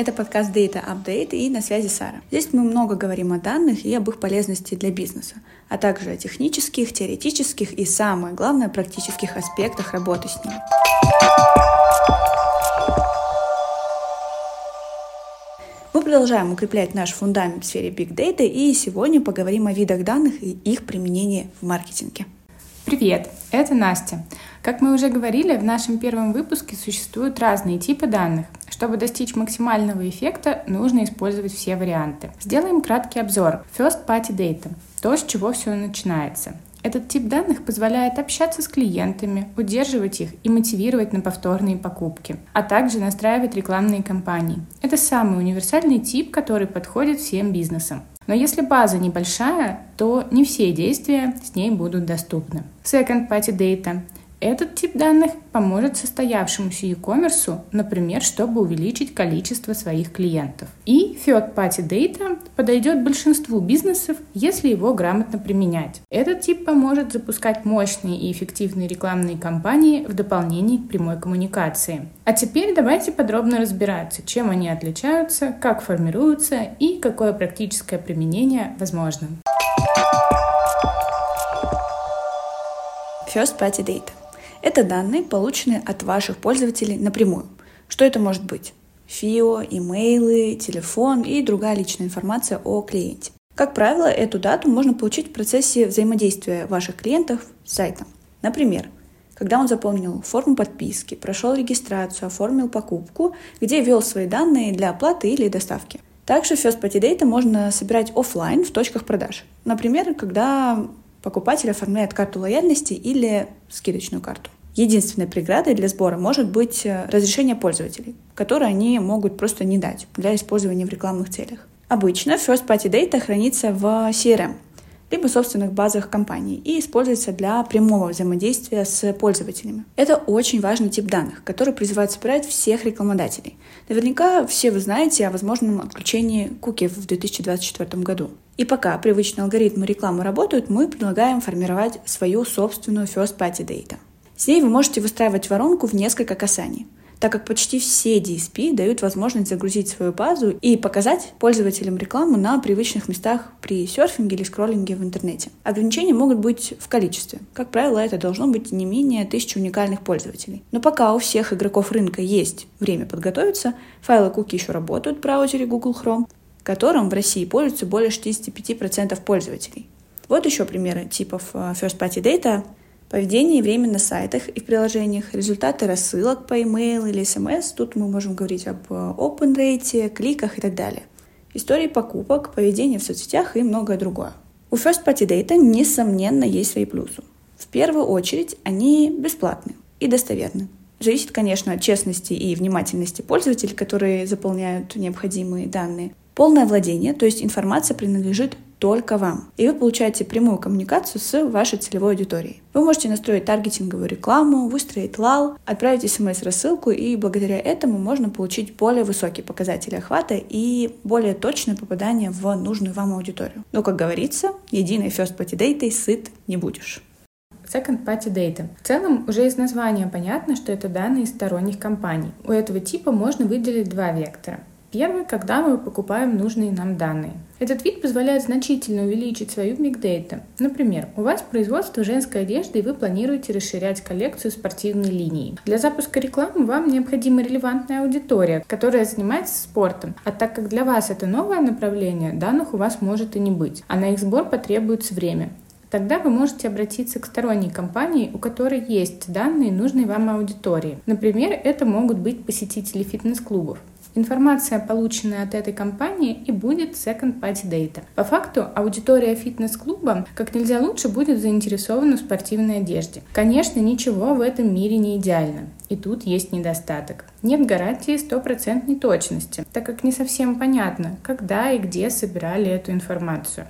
Это подкаст Data Update и на связи Сара. Здесь мы много говорим о данных и об их полезности для бизнеса, а также о технических, теоретических и, самое главное, практических аспектах работы с ними. Мы продолжаем укреплять наш фундамент в сфере Big Data и сегодня поговорим о видах данных и их применении в маркетинге. Привет, это Настя. Как мы уже говорили, в нашем первом выпуске существуют разные типы данных. Чтобы достичь максимального эффекта, нужно использовать все варианты. Сделаем краткий обзор. First Party Data – то, с чего все начинается. Этот тип данных позволяет общаться с клиентами, удерживать их и мотивировать на повторные покупки, а также настраивать рекламные кампании. Это самый универсальный тип, который подходит всем бизнесам. Но если база небольшая, то не все действия с ней будут доступны. Second Party Data этот тип данных поможет состоявшемуся e-commerce, например, чтобы увеличить количество своих клиентов. И third-party data подойдет большинству бизнесов, если его грамотно применять. Этот тип поможет запускать мощные и эффективные рекламные кампании в дополнение к прямой коммуникации. А теперь давайте подробно разбираться, чем они отличаются, как формируются и какое практическое применение возможно. First Party Data это данные, полученные от ваших пользователей напрямую. Что это может быть? ФИО, имейлы, телефон и другая личная информация о клиенте. Как правило, эту дату можно получить в процессе взаимодействия ваших клиентов с сайтом. Например, когда он заполнил форму подписки, прошел регистрацию, оформил покупку, где ввел свои данные для оплаты или доставки. Также First Party Data можно собирать офлайн в точках продаж. Например, когда покупатель оформляет карту лояльности или скидочную карту. Единственной преградой для сбора может быть э, разрешение пользователей, которое они могут просто не дать для использования в рекламных целях. Обычно First Party Data хранится в CRM, либо собственных базах компании и используется для прямого взаимодействия с пользователями. Это очень важный тип данных, который призывает собирать всех рекламодателей. Наверняка все вы знаете о возможном отключении куки в 2024 году. И пока привычные алгоритмы рекламы работают, мы предлагаем формировать свою собственную First Party Data. С ней вы можете выстраивать воронку в несколько касаний – так как почти все DSP дают возможность загрузить свою базу и показать пользователям рекламу на привычных местах при серфинге или скроллинге в интернете. Ограничения могут быть в количестве. Как правило, это должно быть не менее тысячи уникальных пользователей. Но пока у всех игроков рынка есть время подготовиться, файлы куки еще работают в браузере Google Chrome, которым в России пользуются более 65% пользователей. Вот еще примеры типов э, First Party Data Поведение и время на сайтах и в приложениях, результаты рассылок по email или смс, тут мы можем говорить об э, open rate, кликах и так далее. Истории покупок, поведение в соцсетях и многое другое. У First Party Data, несомненно, есть свои плюсы. В первую очередь, они бесплатны и достоверны. Зависит, конечно, от честности и внимательности пользователей, которые заполняют необходимые данные. Полное владение, то есть информация принадлежит только вам. И вы получаете прямую коммуникацию с вашей целевой аудиторией. Вы можете настроить таргетинговую рекламу, выстроить лал, отправить смс-рассылку, и благодаря этому можно получить более высокие показатели охвата и более точное попадание в нужную вам аудиторию. Но, как говорится, единой first party data сыт не будешь. Second Party Data. В целом, уже из названия понятно, что это данные сторонних компаний. У этого типа можно выделить два вектора. Первый, когда мы покупаем нужные нам данные. Этот вид позволяет значительно увеличить свою Big. Например, у вас производство женской одежды и вы планируете расширять коллекцию спортивной линии. Для запуска рекламы вам необходима релевантная аудитория, которая занимается спортом. А так как для вас это новое направление, данных у вас может и не быть, а на их сбор потребуется время. Тогда вы можете обратиться к сторонней компании, у которой есть данные нужной вам аудитории. Например, это могут быть посетители фитнес-клубов. Информация, полученная от этой компании, и будет second party data. По факту, аудитория фитнес-клуба как нельзя лучше будет заинтересована в спортивной одежде. Конечно, ничего в этом мире не идеально. И тут есть недостаток. Нет гарантии стопроцентной точности, так как не совсем понятно, когда и где собирали эту информацию.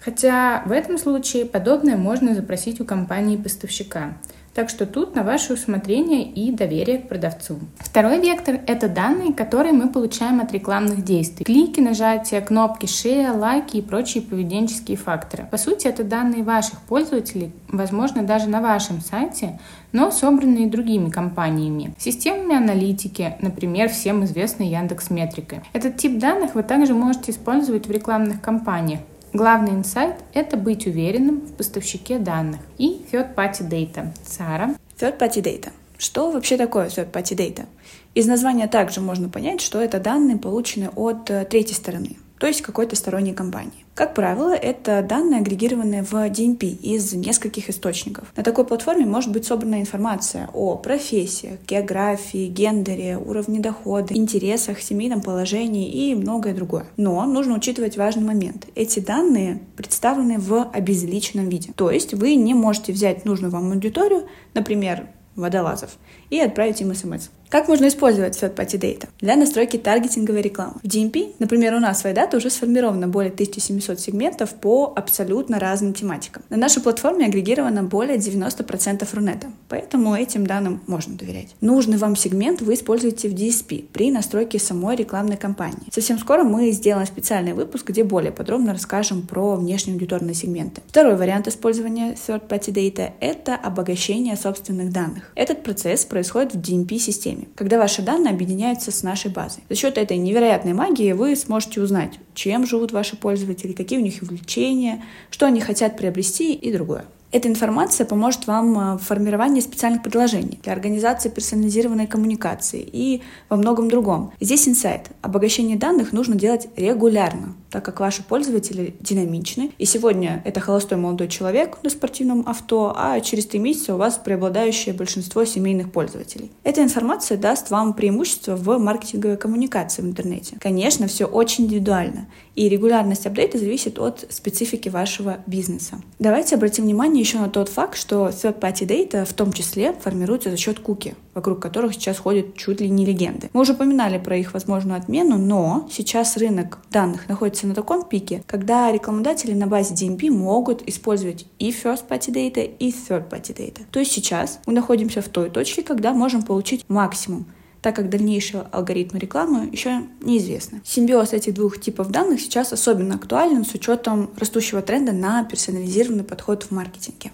Хотя в этом случае подобное можно запросить у компании-поставщика. Так что тут на ваше усмотрение и доверие к продавцу. Второй вектор — это данные, которые мы получаем от рекламных действий. Клики, нажатия, кнопки шея, лайки и прочие поведенческие факторы. По сути, это данные ваших пользователей, возможно, даже на вашем сайте, но собранные другими компаниями. Системами аналитики, например, всем известной Яндекс Метрикой. Этот тип данных вы также можете использовать в рекламных кампаниях. Главный инсайт – это быть уверенным в поставщике данных. И third-party data. Сара. Third-party data. Что вообще такое third-party data? Из названия также можно понять, что это данные, полученные от э, третьей стороны то есть какой-то сторонней компании. Как правило, это данные, агрегированные в DMP из нескольких источников. На такой платформе может быть собрана информация о профессиях, географии, гендере, уровне дохода, интересах, семейном положении и многое другое. Но нужно учитывать важный момент. Эти данные представлены в обезличенном виде. То есть вы не можете взять нужную вам аудиторию, например, водолазов, и отправить им смс. Как можно использовать third-party data? Для настройки таргетинговой рекламы. В DMP, например, у нас в iData уже сформировано более 1700 сегментов по абсолютно разным тематикам. На нашей платформе агрегировано более 90% Рунета, поэтому этим данным можно доверять. Нужный вам сегмент вы используете в DSP при настройке самой рекламной кампании. Совсем скоро мы сделаем специальный выпуск, где более подробно расскажем про внешние аудиторные сегменты. Второй вариант использования third-party data — это обогащение собственных данных. Этот процесс происходит в DMP-системе системе, когда ваши данные объединяются с нашей базой. За счет этой невероятной магии вы сможете узнать, чем живут ваши пользователи, какие у них увлечения, что они хотят приобрести и другое. Эта информация поможет вам э, в формировании специальных предложений для организации персонализированной коммуникации и во многом другом. Здесь инсайт. Обогащение данных нужно делать регулярно, так как ваши пользователи динамичны. И сегодня это холостой молодой человек на спортивном авто, а через три месяца у вас преобладающее большинство семейных пользователей. Эта информация даст вам преимущество в маркетинговой коммуникации в интернете. Конечно, все очень индивидуально, и регулярность апдейта зависит от специфики вашего бизнеса. Давайте обратим внимание внимание еще на тот факт, что third-party data в том числе формируется за счет куки, вокруг которых сейчас ходят чуть ли не легенды. Мы уже упоминали про их возможную отмену, но сейчас рынок данных находится на таком пике, когда рекламодатели на базе DMP могут использовать и first-party data, и third-party data. То есть сейчас мы находимся в той точке, когда можем получить максимум так как дальнейшие алгоритмы рекламы еще неизвестны. Симбиоз этих двух типов данных сейчас особенно актуален с учетом растущего тренда на персонализированный подход в маркетинге.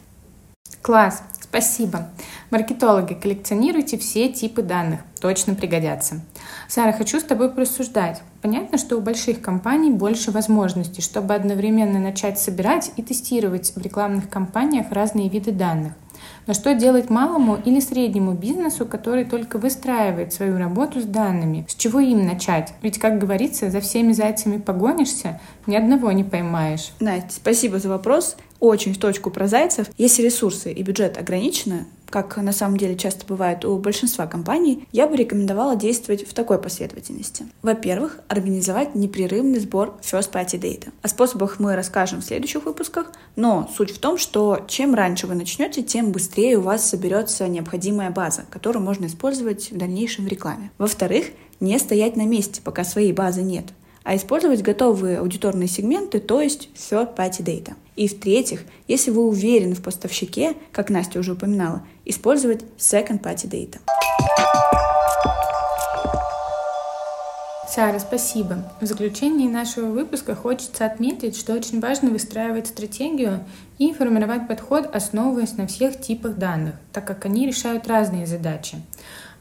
Класс, спасибо. Маркетологи, коллекционируйте все типы данных, точно пригодятся. Сара, хочу с тобой просуждать. Понятно, что у больших компаний больше возможностей, чтобы одновременно начать собирать и тестировать в рекламных кампаниях разные виды данных. Но что делать малому или среднему бизнесу, который только выстраивает свою работу с данными? С чего им начать? Ведь, как говорится, за всеми зайцами погонишься, ни одного не поймаешь. Настя, спасибо за вопрос. Очень в точку про зайцев. Если ресурсы и бюджет ограничены, как на самом деле часто бывает у большинства компаний, я бы рекомендовала действовать в такой последовательности. Во-первых, организовать непрерывный сбор First Party Data. О способах мы расскажем в следующих выпусках, но суть в том, что чем раньше вы начнете, тем быстрее у вас соберется необходимая база, которую можно использовать в дальнейшем в рекламе. Во-вторых, не стоять на месте, пока своей базы нет а использовать готовые аудиторные сегменты, то есть third-party data. И в-третьих, если вы уверены в поставщике, как Настя уже упоминала, использовать second-party data. Сара, спасибо. В заключении нашего выпуска хочется отметить, что очень важно выстраивать стратегию и формировать подход, основываясь на всех типах данных, так как они решают разные задачи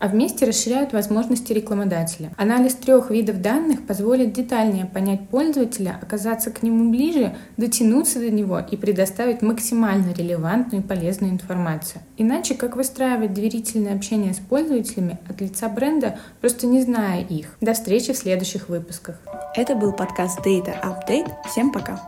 а вместе расширяют возможности рекламодателя. Анализ трех видов данных позволит детальнее понять пользователя, оказаться к нему ближе, дотянуться до него и предоставить максимально релевантную и полезную информацию. Иначе как выстраивать доверительное общение с пользователями от лица бренда, просто не зная их. До встречи в следующих выпусках. Это был подкаст Data Update. Всем пока!